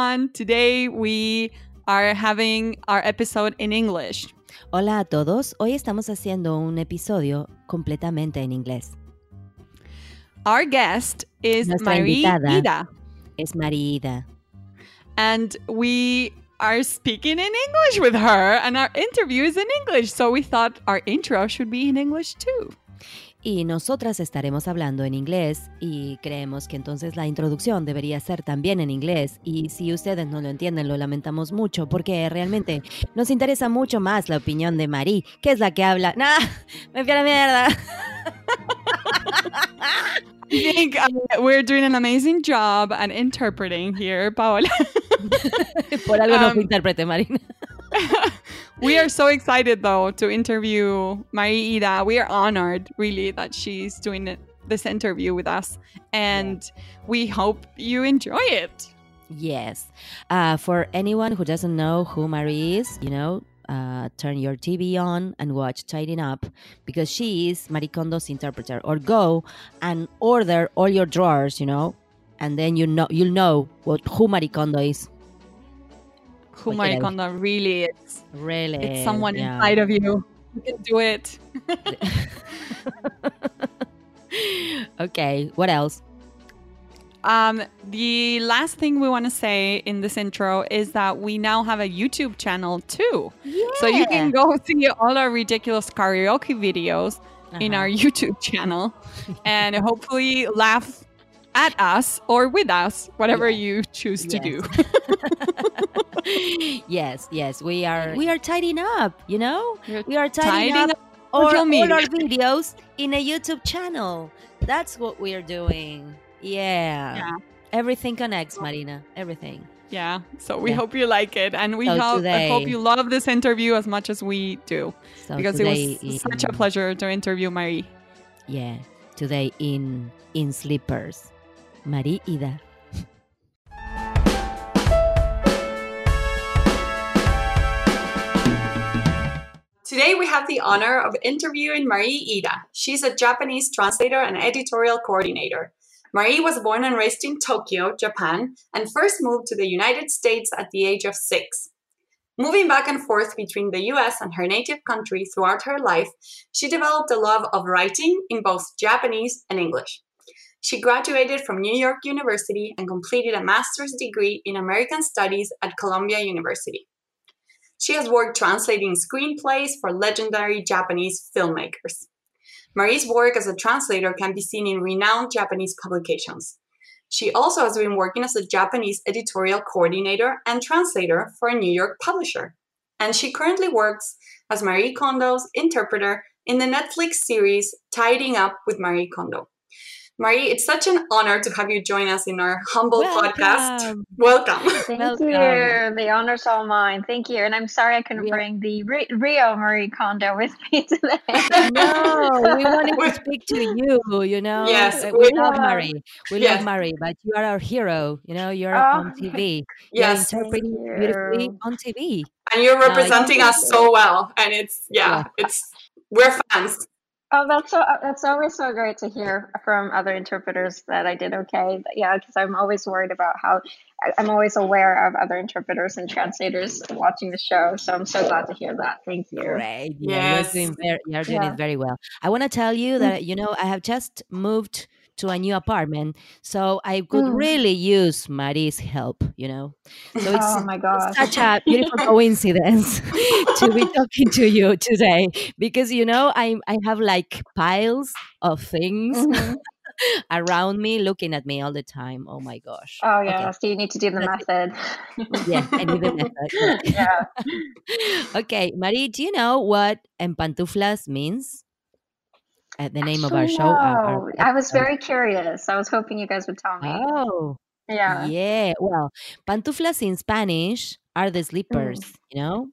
everyone. Today we are having our episode in English. Hola a todos, hoy estamos haciendo un episodio completamente en inglés. Our guest is Nuestra Marie. Es Marida. and we are speaking in English with her, and our interview is in English. So we thought our intro should be in English too. Y nosotras estaremos hablando en inglés y creemos que entonces la introducción debería ser también en inglés. Y si ustedes no lo entienden, lo lamentamos mucho porque realmente nos interesa mucho más la opinión de Marí, que es la que habla. ¡Nah! ¡Me fui a la mierda! I think uh, we're doing an amazing job at interpreting here, Paola. Por algo no Um, fui intérprete, Marina. we are so excited though to interview Marie Iida. We are honored really that she's doing this interview with us and we hope you enjoy it. Yes. Uh, for anyone who doesn't know who Marie is, you know, uh, turn your TV on and watch Tidying Up because she is Marie Kondo's interpreter. Or go and order all your drawers, you know, and then you know you'll know what who Marie Kondo is. Who Look Marie at it. Kondo really is. Really, It's someone yeah. inside of you. You can do it. okay. What else? Um, the last thing we want to say in this intro is that we now have a YouTube channel too. So you can go see all our ridiculous karaoke videos in Uh-huh. our YouTube channel and hopefully laugh at us or with us, whatever Yeah. you choose to Yes. do. yes, yes, we are. We are tidying up. You know, We're we are tidying, tidying up, up all, all media. our videos in a YouTube channel. That's what we are doing. Yeah. Yeah. Everything connects, Marina. Everything. Yeah. So we Yeah. hope you like it. And we So hope, I hope you love this interview as much as we do So because it today was such a pleasure to interview Marie. Yeah. Today in in slippers, Marie Iida. Today, we have the honor of interviewing Marie Iida. She's a Japanese translator and editorial coordinator. Marie was born and raised in Tokyo, Japan, and first moved to the United States at the age of six. Moving back and forth between the US and her native country throughout her life, she developed a love of writing in both Japanese and English. She graduated from New York University and completed a master's degree in American Studies at Columbia University. She has worked translating screenplays for legendary Japanese filmmakers. Marie's work as a translator can be seen in renowned Japanese publications. She also has been working as a Japanese editorial coordinator and translator for a New York publisher. And she currently works as Marie Kondo's interpreter in the Netflix series Tidying Up with Marie Kondo. Marie, it's such an honor to have you join us in our humble podcast. Welcome. Welcome. Thank Welcome. you. The honor's all mine. Thank you. And I'm sorry I couldn't We are- bring the Ri- Rio Marie Kondo with me today. No, we wanted to speak to you. You know, Yes, Uh, we we- love Marie. We Yes. love Marie, but you are our hero. You know, you're Oh, on TV. Yes. you're interpreting Thank beautifully on TV. and you're No, representing thank us so well and it's yeah, it's we're fans Oh, that's so. Uh, that's always so great to hear from other interpreters that I did okay. But yeah, because I'm always worried about how. I- I'm always aware of other interpreters and translators watching the show, so I'm so glad to hear that. Thank you. Great. Yeah, Yes. you're doing very, you're doing Yeah. it very well. I want to tell you mm. that you know I have just moved to a new apartment, so I could Mm. really use Marie's help. You know, so it's oh my god. such a beautiful coincidence to be talking to you today because you know I I have like piles of things Mhm. around me looking at me all the time. Oh my gosh. Oh Okay. yeah. So you need to do the That's method. Yeah, I need the method. yeah. okay, Marie, do you know what empantuflas means? Uh, the name of our show. our- our. I was very curious. I was hoping you guys would tell me. Oh, yeah. yeah. Well, pantuflas in Spanish are the slippers, you know?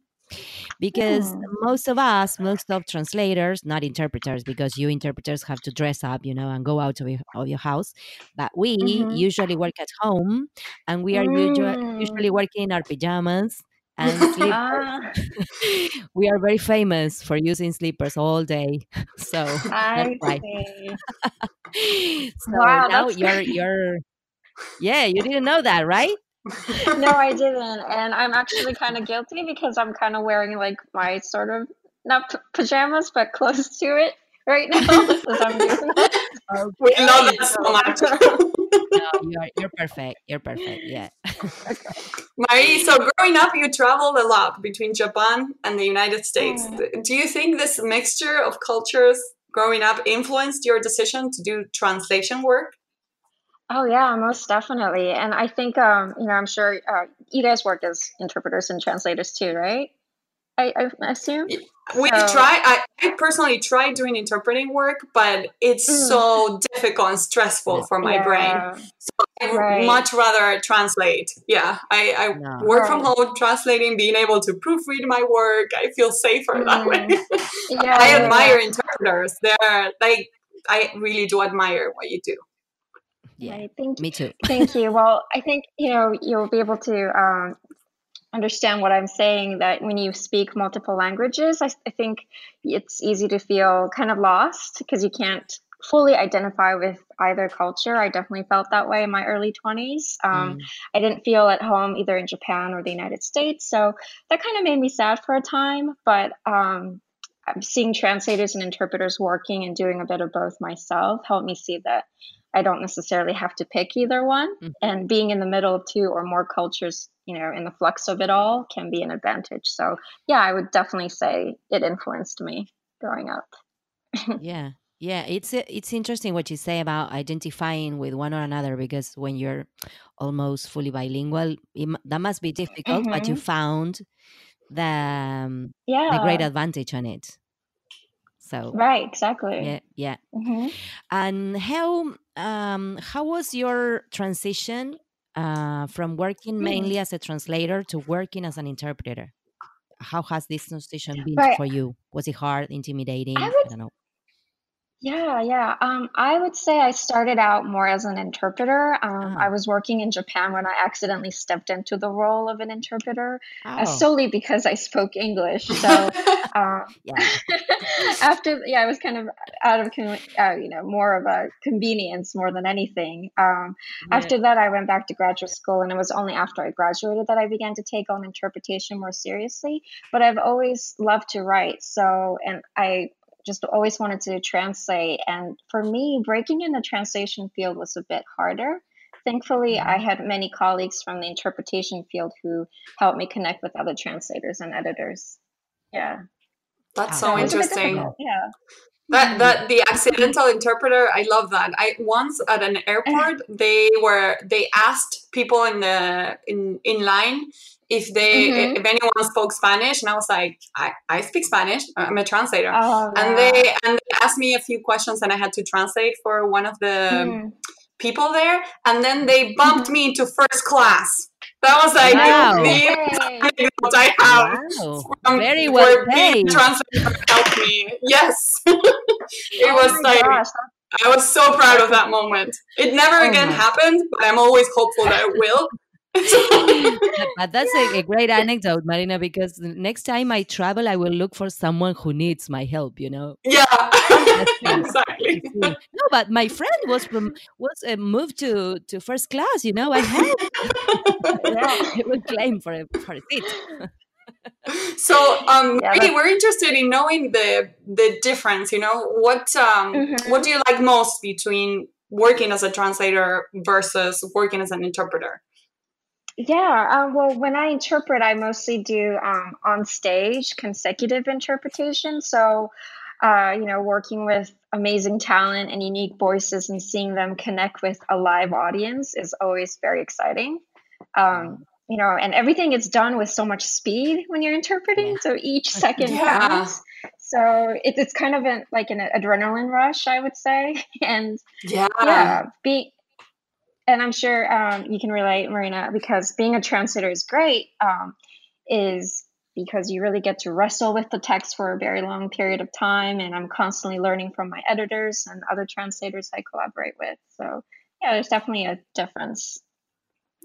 Because Mm. most of us, most of translators, not interpreters, because you interpreters have to dress up, you know, and go out of your, of your house. But we Mhm. usually work at home and we are usually, Mm. usually working in our pajamas and slippers. Ah, we are very famous for using slippers all day. So I that's see. so Wow, now that's you're you're yeah, you didn't know that, right? no, I didn't, and I'm actually kind of guilty because I'm kind of wearing like my sort of not p- pajamas, but close to it right now as I'm doing. We love it so much. No, you're you're perfect. You're perfect. Yeah. Marie, so growing up, you traveled a lot between Japan and the United States. Mm. Do you think this mixture of cultures growing up influenced your decision to do translation work? Oh yeah, most definitely. And I think um, you know, I'm sure uh, you guys work as interpreters and translators too, right? I, I assume. We So- try. I, I personally tried doing interpreting work, but it's Mm. so difficult and stressful for my brain. So I would Right. much rather translate. Yeah, I, I No. work from home translating, being able to proofread my work. I feel safer that way. Yeah, I admire yeah. interpreters. They're like, I really do admire what you do. Yeah. Right, thank Me too. Thank you. Well, I think you know you'll be able to um, understand what I'm saying. That when you speak multiple languages, I, I think it's easy to feel kind of lost because you can't fully identify with either culture. I definitely felt that way in my early 20s. Um, Mm. I didn't feel at home either in Japan or the United States, so that kind of made me sad for a time. But um, seeing translators and interpreters working and doing a bit of both myself helped me see that I don't necessarily have to pick either one. Mhm. And being in the middle of two or more cultures, you know, in the flux of it all can be an advantage. So, yeah, I would definitely say it influenced me growing up. yeah yeah it's it's interesting what you say about identifying with one or another because when you're almost fully bilingual it, that must be difficult but you Mhm. found the um, Yeah. the great advantage on it so Right, exactly. yeah yeah hmm and how um how was your transition uh from working Hmm. mainly as a translator to working as an interpreter how has this transition been Right. for you was it hard intimidating I i don't know Yeah, yeah. Um, I would say I started out more as an interpreter. Um, Ah. I was working in Japan when I accidentally stepped into the role of an interpreter, uh, oh solely because I spoke English. So, um, yeah after, yeah, I was kind of out of, con- uh, you know, more of a convenience more than anything. Um, yeah. after that, I went back to graduate school, and it was only after I graduated that I began to take on interpretation more seriously. But I've always loved to write, so and I just always wanted to translate. And for me, breaking in the translation field was a bit harder. Thankfully, I mm-hmm. had many colleagues from the interpretation field who helped me connect with other translators and editors. Yeah, That's Wow. so it was a bit interesting. Yeah. That mm-hmm. that the accidental interpreter, I love that. I once at an airport, they were they asked people in the in in line if they Mhm. if anyone spoke Spanish, and I was like, I, I speak Spanish. I'm a translator. Oh, and they and they asked me a few questions, and I had to translate for one of the Mm. people there, and then they bumped me into first class. That was like Wow. the anecdote I have. wow from very well paid translator helped me. Yes. it Oh was like gosh, I was so proud of that moment. It never Oh again happened, but I'm always hopeful that it will. But- that's a, a great anecdote marina because next time i travel i will look for someone who needs my help you know yeah. Exactly. no but my friend was from was uh, moved to to first class you know i helped Yeah. i will claim for a for a seat So, um, Yeah, that's- we're interested in knowing the the difference. You know, what um, Mhm. what do you like most between working as a translator versus working as an interpreter? Yeah, uh, well, when I interpret, I mostly do um, on stage consecutive interpretation. So, uh, you know, working with amazing talent and unique voices and seeing them connect with a live audience is always very exciting. Um, you know, and everything is done with so much speed when you're interpreting. Yeah. So each second Yeah. counts. So it, it's kind of an, like an adrenaline rush, I would say. And Yeah. yeah be and i'm sure um, you can relate marina because being a translator is great um, is because you really get to wrestle with the text for a very long period of time and i'm constantly learning from my editors and other translators i collaborate with so yeah there's definitely a difference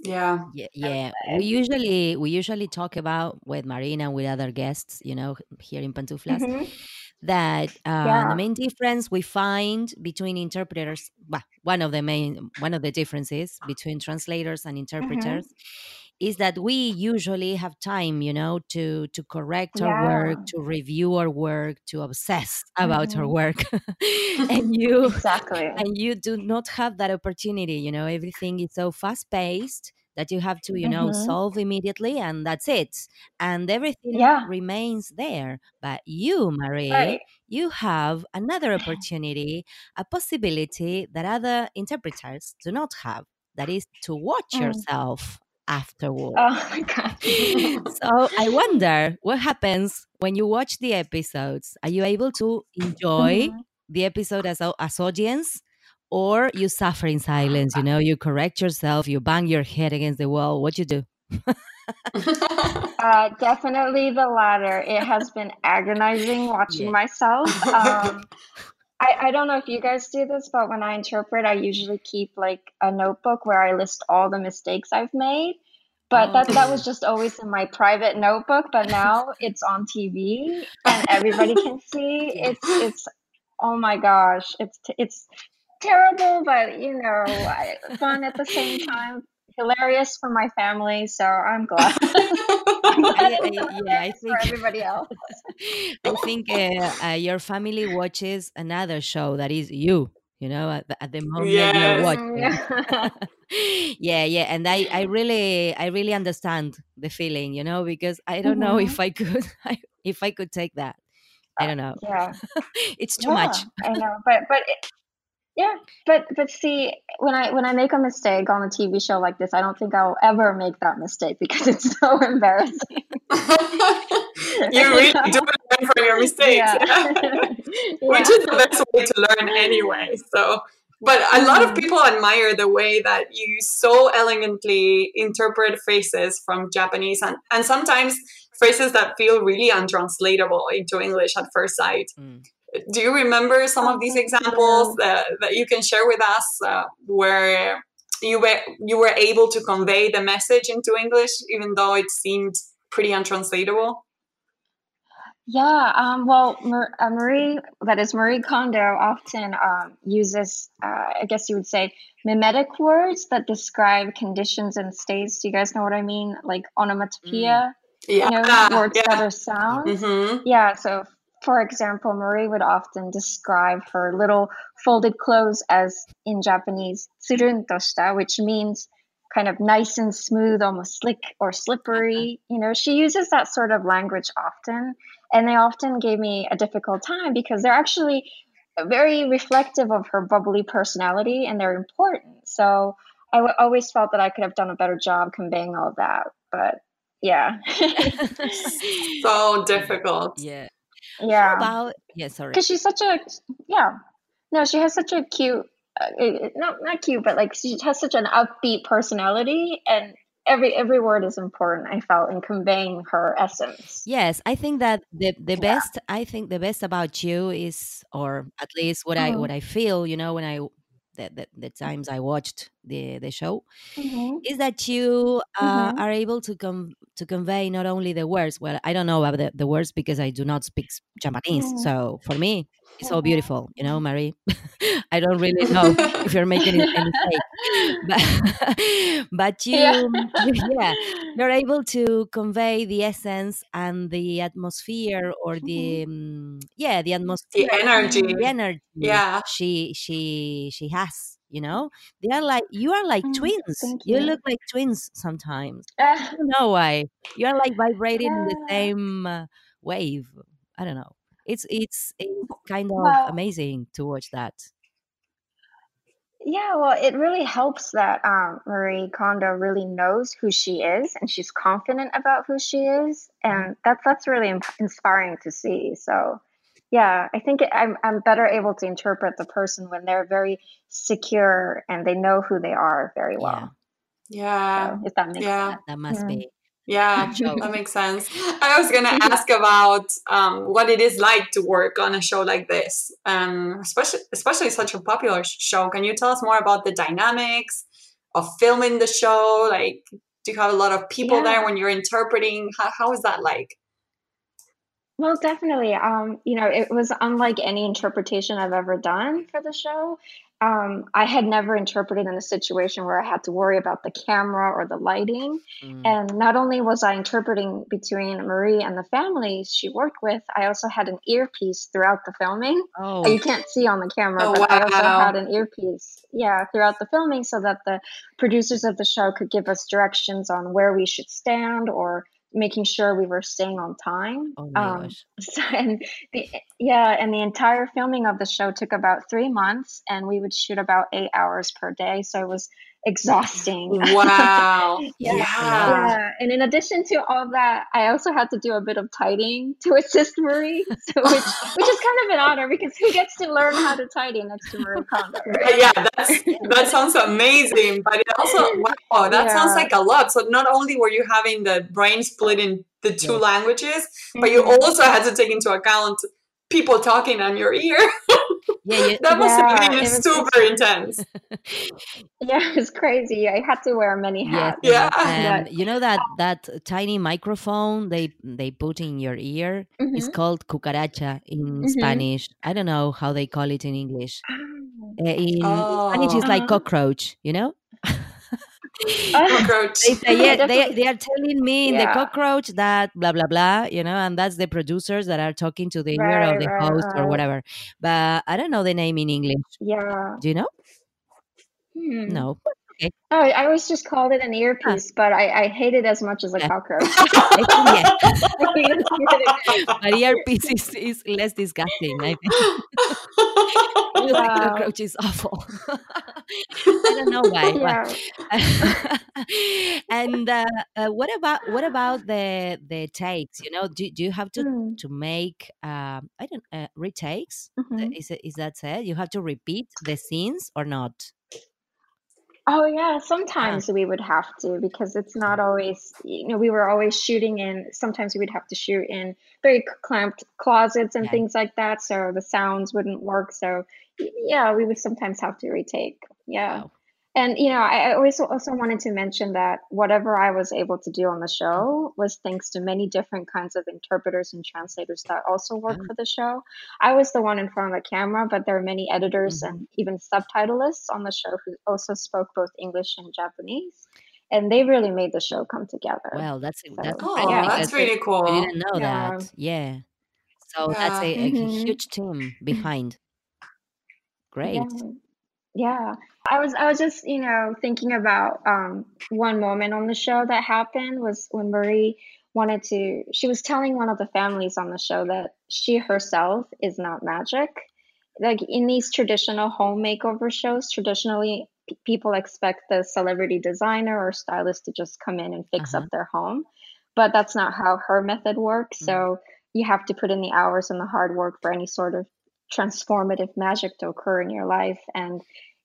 Yeah. yeah, yeah. we usually we usually talk about with marina with other guests you know here in pantuflas Mhm. That uh, Yeah. the main difference we find between interpreters, well, one of the main, one of the differences between translators and interpreters is that we usually have time, you know, to to correct our work, to review our work, to obsess about our Mhm. work, and you Exactly. and you do not have that opportunity you know everything is so fast paced that you have to you know Mhm. solve immediately and that's it and everything Yeah. remains there but you marie Right. you have another opportunity a possibility that other interpreters do not have that is to watch Mm. yourself afterward Oh my god. so I wonder what happens when you watch the episodes. Are you able to enjoy Mhm. the episode as as audience, or you suffer in silence? You know, you correct yourself, you bang your head against the wall. What you do? Uh, definitely the latter. It has been agonizing watching Yeah. myself. Um, I, I don't know if you guys do this, but when I interpret, I usually keep like a notebook where I list all the mistakes I've made. But that that was just always in my private notebook. But now it's on TV and everybody can see. It's it's oh my gosh, it's it's terrible, but you know, fun at the same time. Hilarious for my family, so I'm glad. I'm glad I- I- yeah, I think- everybody else. I think uh, uh, your family watches another show that is you. You know, at the, at the moment Yes. you're Mm, watching. yeah. yeah yeah and i i really i really understand the feeling you know because i don't know Mhm. if i could if i could take that i don't know yeah. it's too much I know, but but it, yeah, but but see, when I when I make a mistake on a TV show like this, I don't think I'll ever make that mistake because it's so embarrassing. you really do learn from your mistakes, Yeah. which is the best way to learn anyway. So, but a lot of Mhm. people admire the way that you so elegantly interpret phrases from Japanese and, and sometimes phrases that feel really untranslatable into English at first sight. Mm. Do you remember some of these Oh, examples that, that you can share with us uh, where you were you were able to convey the message into English even though it seemed pretty untranslatable? Yeah, um, well, uh, Marie, that is Marie Kondo, often um, uses, uh, I guess you would say, mimetic words that describe conditions and states. Do you guys know what I mean? Like onomatopoeia, Yeah, you know, words yeah. that are sounds. hmm Yeah, so for example, Marie would often describe her little folded clothes as in Japanese, tsurun toshita, which means kind of nice and smooth, almost slick or slippery. You know, she uses that sort of language often, and they often gave me a difficult time because they're actually very reflective of her bubbly personality and they're important. So I w- always felt that I could have done a better job conveying all of that, but yeah. So difficult. yeah yeah. about yeah sorry because she's such a yeah no she has such a cute uh, not not cute but like she has such an upbeat personality and every every word is important i felt in conveying her essence Yes, I think that the the Yeah. best I think the best about you is, or at least what I Mhm. what I feel, you know, when I the, the, the times I watched the the show, mm-hmm. is that you uh, Mhm. are able to com- to convey not only the words. Well, I don't know about the, the words because I do not speak Japanese. Mhm. So for me, it's so Mhm. beautiful, you know, Marie. I don't really know if you're making it a mistake, but but you, Yeah. yeah you're able to convey the essence and the atmosphere or the um, yeah the atmosphere The energy. the energy Yeah. she she she has you know? They are like you are like Mm, twins. you you. look like twins sometimes. Uh, i don't know why. You are like vibrating in the same uh, wave. I don't know. It's it's it's kind of well amazing to watch that. Yeah well it really helps that um, marie kondo really knows who she is and she's confident about who she is and that's that's really in- inspiring to see so yeah i think I'm, I'm better able to interpret the person when they're very secure and they know who they are very well Yeah. so if that makes Yeah. sense that must Mm. be Yeah. That makes sense. I was gonna ask about um, what it is like to work on a show like this, um, especially especially such a popular show. Can you tell us more about the dynamics of filming the show? Like, do you have a lot of people Yeah. there when you're interpreting? How, how is that like? Well, definitely. Um, you know, it was unlike any interpretation I've ever done for the show. Um, I had never interpreted in a situation where I had to worry about the camera or the lighting. Mm. And not only was I interpreting between Marie and the family she worked with, I also had an earpiece throughout the filming. Oh, You can't see on the camera, Oh, but I also had an earpiece, yeah, throughout the filming so that the producers of the show could give us directions on where we should stand or making sure we were staying on time. oh my Um, gosh. so, and the yeah, and the entire filming of the show took about three months, and we would shoot about eight hours per day. So it was exhausting. Wow. Yeah. yeah. Yeah, and in addition to all that, I also had to do a bit of tidying to assist Marie, so which which is kind of an honor because who gets to learn how to tidy next to Marie Kondo? right? Yeah, that's that sounds amazing, but it also wow, that sounds like a lot. So not only were you having the brain split in the two Yeah. languages, but you Mhm. also had to take into account people talking on your ear. Yeah, you, that must have been it was- super intense. Yeah, it's crazy. I had to wear many hats. Yeah. and you know that that tiny microphone they they put in your ear is Mhm. called cucaracha in Mhm. Spanish. I don't know how they call it in English. Oh. Uh, in Spanish, it's like Uh-huh. cockroach. You know. Oh, Cockroach. they say yeah, they, they are telling me in the cockroach that blah blah blah you know and that's the producers that are talking to the ear of the right, host or uh-huh. whatever. But i don't know the name in english. Yeah. do you know? Hmm. no Oh, I always just called it an ah. earpiece, but I, I hate it as much as a Yeah. cockroach. yeah. I mean, it's really- but earpiece is, is less disgusting i think the Wow. cockroach is awful i don't know why yeah. and uh, uh, what about what about the the takes you know do, do you have to Mm, to make um i don't uh, retakes mhm. is it is that said you have to repeat the scenes or not Oh yeah, sometimes we would have to because it's not mm-hmm. always, you know, we were always shooting in, sometimes we would have to shoot in very clamped closets and Yeah. things like that, so the sounds wouldn't work. So yeah, we would sometimes have to retake. Yeah. Wow. And you know, I, I always also wanted to mention that whatever I was able to do on the show was thanks to many different kinds of interpreters and translators that also work Oh. for the show. I was the one in front of the camera, but there are many editors Mhm. and even subtitleists on the show who also spoke both English and Japanese, and they really made the show come together. well that's that's So, oh, funny yeah. that's because really cool. we didn't know Yeah. that yeah so that's Yeah. a, a Mhm. huge team behind great Yeah. I was I was just, you know, thinking about um one moment on the show that happened was when Marie wanted to she was telling one of the families on the show that she herself is not magic. Like in these traditional home makeover shows, traditionally p- people expect the celebrity designer or stylist to just come in and fix Uh-huh. up their home. But that's not how her method works. Mm. So you have to put in the hours and the hard work for any sort of transformative magic to occur in your life. And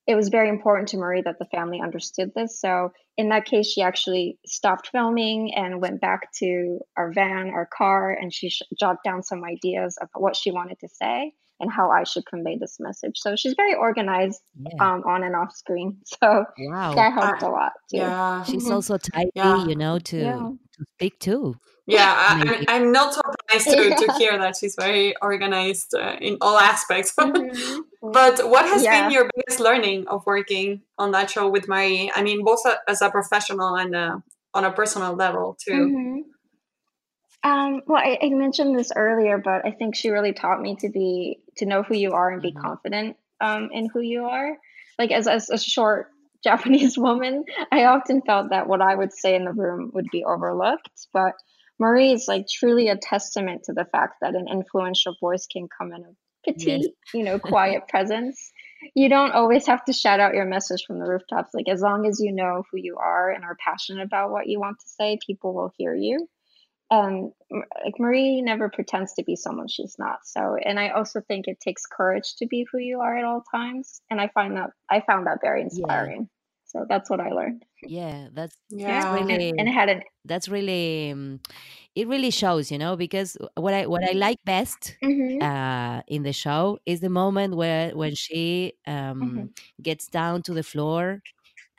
it was very important to Marie that the family understood this. So in that case, she actually stopped filming and went back to our van, our car, and she sh- jotted down some ideas of what she wanted to say and how I should convey this message. So she's very organized yeah um, on and off screen. So wow that helped a lot too. Yeah. she's Mhm. also tidy Yeah. you know to Yeah. to speak too Yeah, I, I'm I'm not surprised to, to hear that she's very organized uh, in all aspects. Mhm. But what has Yeah. been your biggest learning of working on that show with Marie? I mean, both as a professional and uh, on a personal level too. Mhm. Um, well, I, I mentioned this earlier, but I think she really taught me to be to know who you are and be Mhm. confident um, in who you are. Like as, as a short Japanese woman, I often felt that what I would say in the room would be overlooked. But Marie is like truly a testament to the fact that an influential voice can come in a petite, you know, quiet presence. You don't always have to shout out your message from the rooftops. Like as long as you know who you are and are passionate about what you want to say, people will hear you um, and like Marie never pretends to be someone she's not. So, and I also think it takes courage to be who you are at all times, and I find that I found that very inspiring. So that's what I learned, yeah that's Yeah. really and it had an that's really um, it really shows you know because what i what i like best Mhm. uh in the show is the moment where when she um Mhm. gets down to the floor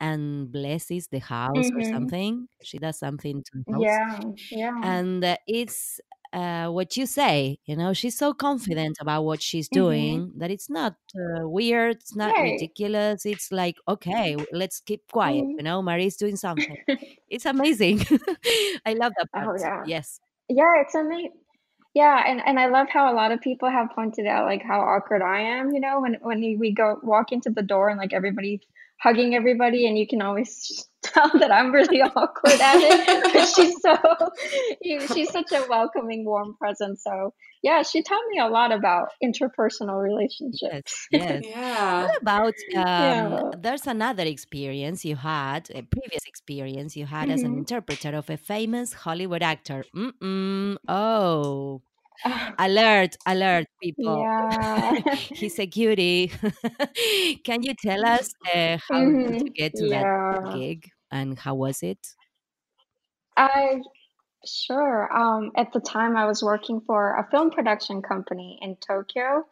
and blesses the house or Mhm. something she does something to the house yeah, yeah, and uh, it's uh, what you say. You know, she's so confident about what she's Mm-hmm. doing that it's not uh, weird, it's not Right. ridiculous. It's like, okay, let's keep quiet. Mhm. You know, Marie's doing something. It's amazing. I love that part. Oh, yeah. Yes. Yeah, it's amazing. Yeah, and, and I love how a lot of people have pointed out like how awkward I am, you know, when when we go walk into the door and like everybody hugging everybody and you can always tell that I'm really awkward at it. But she's so she's such a welcoming, warm presence. So yeah, she taught me a lot about interpersonal relationships. Yes. Yes. Yeah. What about um, Yeah. there's another experience you had, a previous experience you had as an Mhm. interpreter of a famous Hollywood actor. Mm-mm. Oh, alert, alert, people. Yeah. He's a cutie. Can you tell us uh, how did you get to that gig and how was it? I sure. Um, at the time, I was working for a film production company in Tokyo,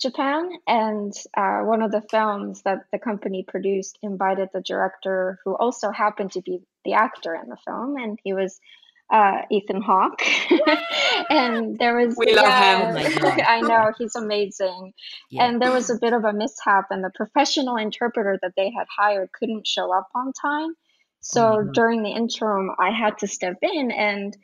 Japan, and uh, one of the films that the company produced invited the director, who also happened to be the actor in the film, and he was uh, Ethan Hawke. and there was We love him. yeah, Oh. I know he's amazing. Yeah. And there was a bit of a mishap, and the professional interpreter that they had hired couldn't show up on time. So my God. during the interim, I had to step in, and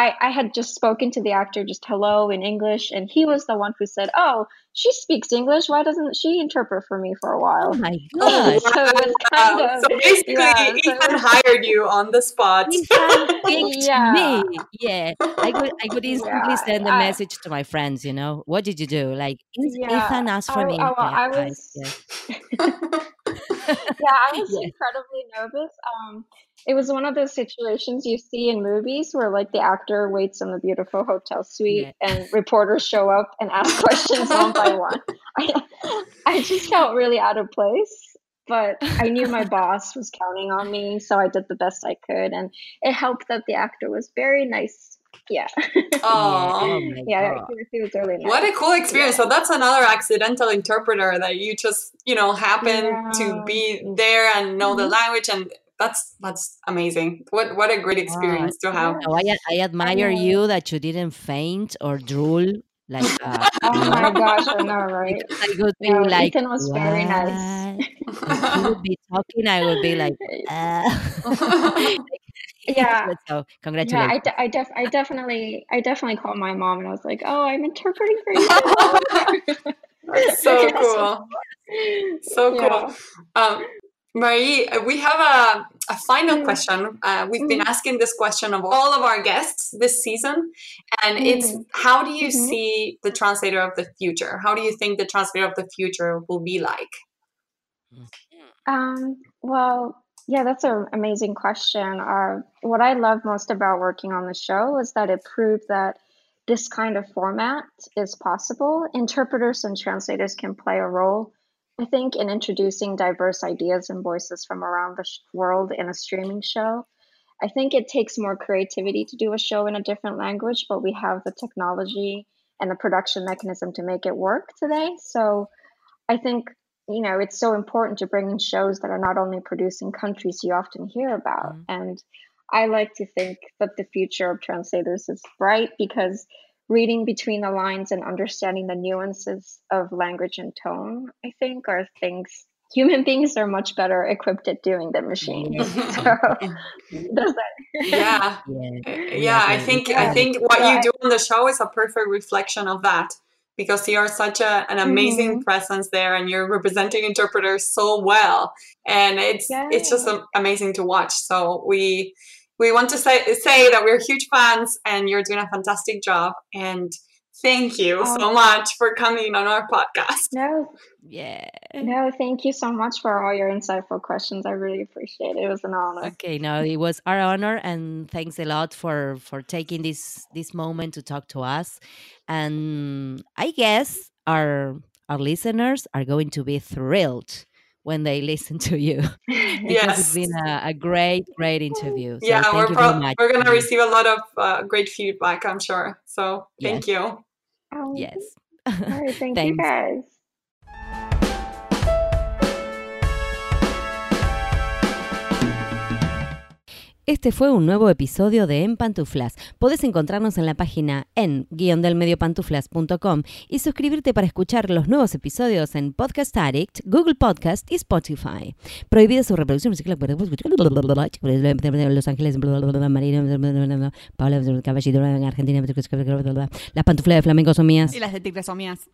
I, I had just spoken to the actor just hello in English, and he was the one who said, "Oh, she speaks English. Why doesn't she interpret for me for a Oh while?" my Oh, gosh. So it kind of So basically, yeah. So it Ethan was, hired you on the spot. Ethan yeah, me. Yeah, I could I could instantly yeah. send a I, message to my friends. You know, what did you do? Like yeah. Ethan asked for I, me. well, Yeah, I was. Yes. Yeah, I was yes. incredibly nervous. Um, it was one of those situations you see in movies where like the actor waits in the beautiful hotel suite Yeah. and reporters show up and ask questions one by one. I, I just felt really out of place, but I knew my boss was counting on me, so I did the best I could, and it helped that the actor was very nice. Yeah, Yeah. Oh yeah, he, was- he was really What a cool experience. Yeah, So that's another accidental interpreter that you just, you know, happen to be there and know the Mhm. language and that's that's amazing. What what a great God. experience to have. Yeah, No, I I I admire know. you that you didn't faint or drool. Like uh, Oh my gosh, I know, right? because I would be No, like, Ethan was very nice. what? If he would be talking, I would be like, uh. Yeah, so yeah. I, de- I def I definitely I definitely called my mom and I was like, "Oh, I'm interpreting for you." Mom." So Yeah, so cool. So yeah. cool. Um, Marie, uh, we have a, a final Mm, question. Uh, we've been mm, asking this question of all of our guests this season, and it's mm, how do you mhm. see the translator of the future? How do you think the translator of the future will be like? Um, well, yeah, that's an amazing question. Uh, what I love most about working on the show is that it proved that this kind of format is possible. Interpreters and translators can play a role, I think, in introducing diverse ideas and voices from around the sh- world in a streaming show. I think it takes more creativity to do a show in a different language, but we have the technology and the production mechanism to make it work today. So I think you know it's so important to bring in shows that are not only produced in countries you often hear about Mhm. and i like to think that the future of translators is bright because reading between the lines and understanding the nuances of language and tone i think are things human beings are much better equipped at doing than machines Yeah. so does that yeah, Yeah. Uh, We yeah. I agree. think I yeah think what so you do on the show is a perfect reflection of that because you are such a, an amazing mhm. presence there, and you're representing interpreters so well, and it's it's just amazing to watch. So we we want to say say that we're huge fans, and you're doing a fantastic job. And thank you oh so much for coming on our podcast. no Yeah. no thank you so much for all your insightful questions i really appreciate it it was an honor Okay, no, it was our honor, and thanks a lot for for taking this this moment to talk to us. And I guess our our listeners are going to be thrilled when they listen to you because it's Yes. been a, a great, great interview. So Yeah, thank we're pro- we're gonna receive a lot of uh, great feedback, I'm sure. So Yes, thank you. Oh, yes. all right. Thank you guys. Este fue un nuevo episodio de En Pantuflas. Podés encontrarnos en la página en guiondelmediopantuflas.com y suscribirte para escuchar los nuevos episodios en Podcast Addict, Google Podcast y Spotify. Prohibida su reproducción musical Los Ángeles, Paula Caballito, Argentina, las pantuflas de flamenco son mías. Y las de tigre son mías.